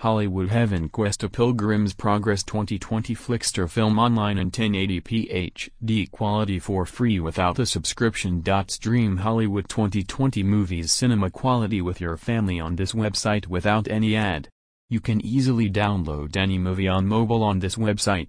Hollywood Heavenquest a Pilgrim's Progress 2020 Flixtor film online in 1080p HD quality for free without a subscription. Stream Hollywood 2020 movies cinema quality with your family on this website without any ad. You can easily download any movie on mobile on this website.